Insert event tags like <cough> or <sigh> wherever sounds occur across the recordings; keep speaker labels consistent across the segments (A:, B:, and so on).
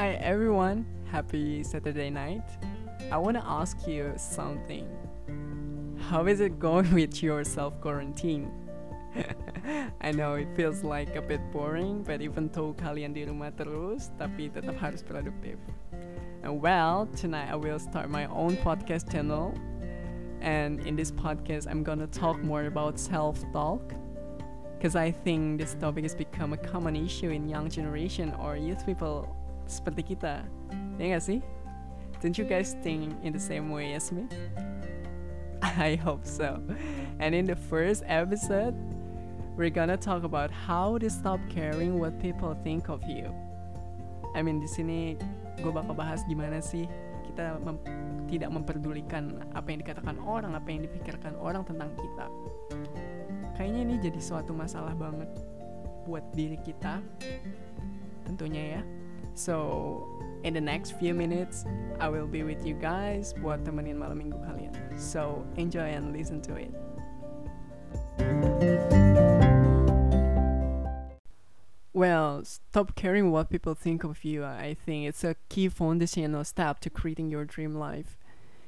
A: Hi everyone, happy Saturday night. I want to ask you something. How is it going <laughs> with your self quarantine? <laughs> I know it feels like a bit boring, but even though kalian di rumah terus, tapi tetap harus produktif. And well, tonight I will start my own podcast channel. And in this podcast, I'm gonna talk more about self talk. Because I think this topic has become a common issue in young generation or youth people seperti kita. Ya gak sih? Don't you guys think in the same way as me? <laughs> I hope so. And in the first episode, we're gonna talk about how to stop caring what people think of you. I mean di sini gue bakal bahas gimana sih kita mem- tidak memperdulikan apa yang dikatakan orang, apa yang dipikirkan orang tentang kita. Kayaknya ini jadi suatu masalah banget buat diri kita, tentunya ya. So, in the next few minutes, I will be with you guys buat temenin malam minggu kalian. So, enjoy and listen to it. Well, stop caring what people think of you. I think it's a key foundational step to creating your dream life.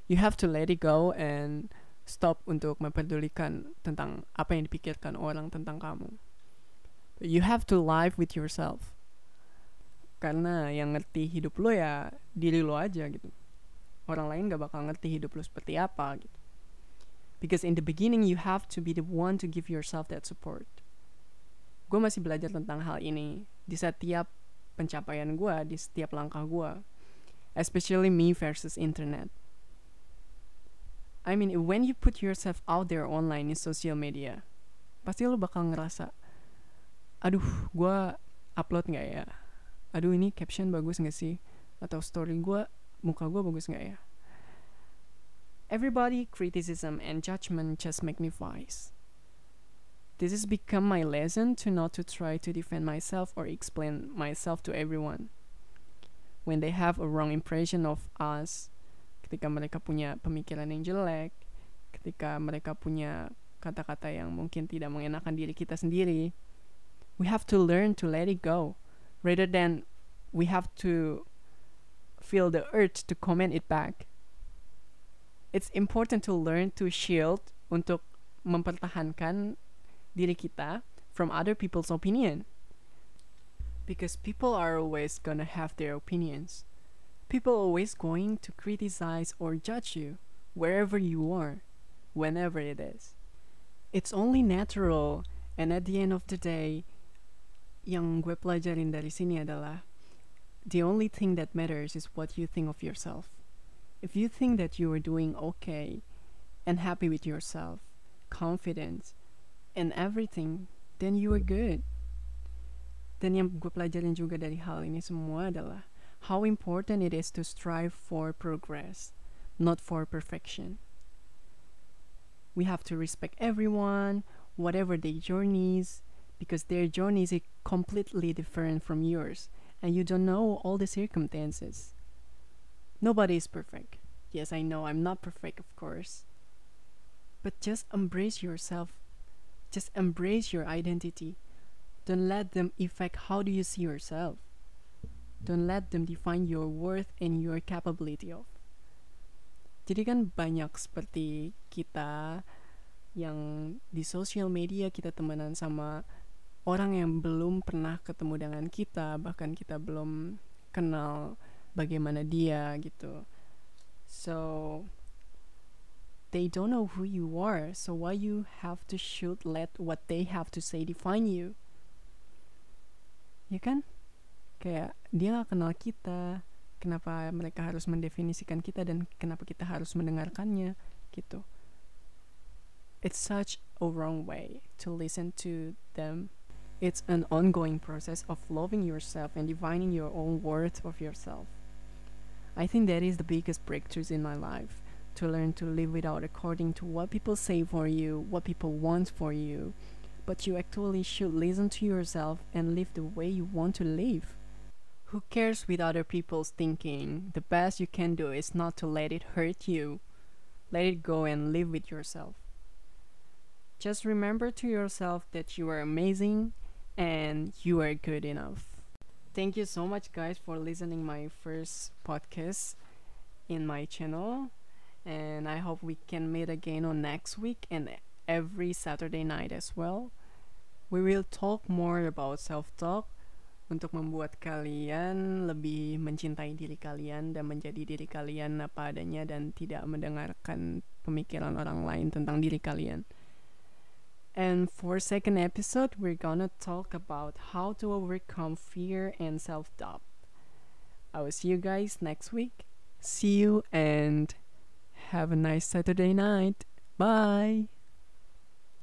A: You have to let it go and stop untuk memperdulikan tentang apa yang dipikirkan orang tentang kamu. You have to live with yourself. Karena yang ngerti hidup lo ya diri lo aja gitu. Orang lain gak bakal ngerti hidup lo seperti apa gitu. Because in the beginning you have to be the one to give yourself that support. Gue masih belajar tentang hal ini di setiap pencapaian gue, di setiap langkah gue. Especially me versus internet. I mean, when you put yourself out there online in social media, pasti lo bakal ngerasa, aduh, gue upload nggak ya? Aduh, ini caption bagus nggak sih? Atau story gue, muka gue bagus nggak ya? Everybody criticism and judgment just magnifies. This has become my lesson to not to try to defend myself or explain myself to everyone. When they have a wrong impression of us, ketika mereka punya pemikiran yang jelek, ketika mereka punya kata-kata yang mungkin tidak mengenakan diri kita sendiri, we have to learn to let it go rather than we have to feel the urge to comment it back. It's important to learn to shield untuk mempertahankan diri kita from other people's opinion. Because people are always gonna have their opinions. People always going to criticize or judge you wherever you are, whenever it is. It's only natural and at the end of the day yang gue pelajarin dari sini adalah the only thing that matters is what you think of yourself. If you think that you are doing okay and happy with yourself, confident, and everything, then you are good. Dan yang gue pelajarin juga dari hal ini semua adalah how important it is to strive for progress, not for perfection. We have to respect everyone, whatever their journeys, because their journey is completely different from yours, and you don't know all the circumstances. Nobody is perfect. Yes, I know I'm not perfect, of course. But just embrace yourself. Just embrace your identity. Don't let them affect how do you see yourself. Don't let them define your worth and your capability of. Jadi kan banyak seperti kita yang di social media kita temenan sama orang yang belum pernah ketemu dengan kita, bahkan kita belum kenal bagaimana dia gitu. So they don't know who you are, so why you have to should let what they have to say define you? Ya kan? Kayak dia gak kenal kita, kenapa mereka harus mendefinisikan kita dan kenapa kita harus mendengarkannya gitu. It's such a wrong way to listen to them. It's an ongoing process of loving yourself and defining your own worth of yourself. I think that is the biggest breakthroughs in my life to learn to live without according to what people say for you, what people want for you, but you actually should listen to yourself and live the way you want to live. Who cares with other people's thinking? The best you can do is not to let it hurt you. Let it go and live with yourself. Just remember to yourself that you are amazing and you are good enough. thank you so much guys for listening my first podcast in my channel and I hope we can meet again on next week and every Saturday night as well. We will talk more about self-talk untuk membuat kalian lebih mencintai diri kalian dan menjadi diri kalian apa adanya dan tidak mendengarkan pemikiran orang lain tentang diri kalian. And for second episode, we're gonna talk about how to overcome fear and self-doubt. I will see you guys next week. See you and have a nice Saturday night. Bye.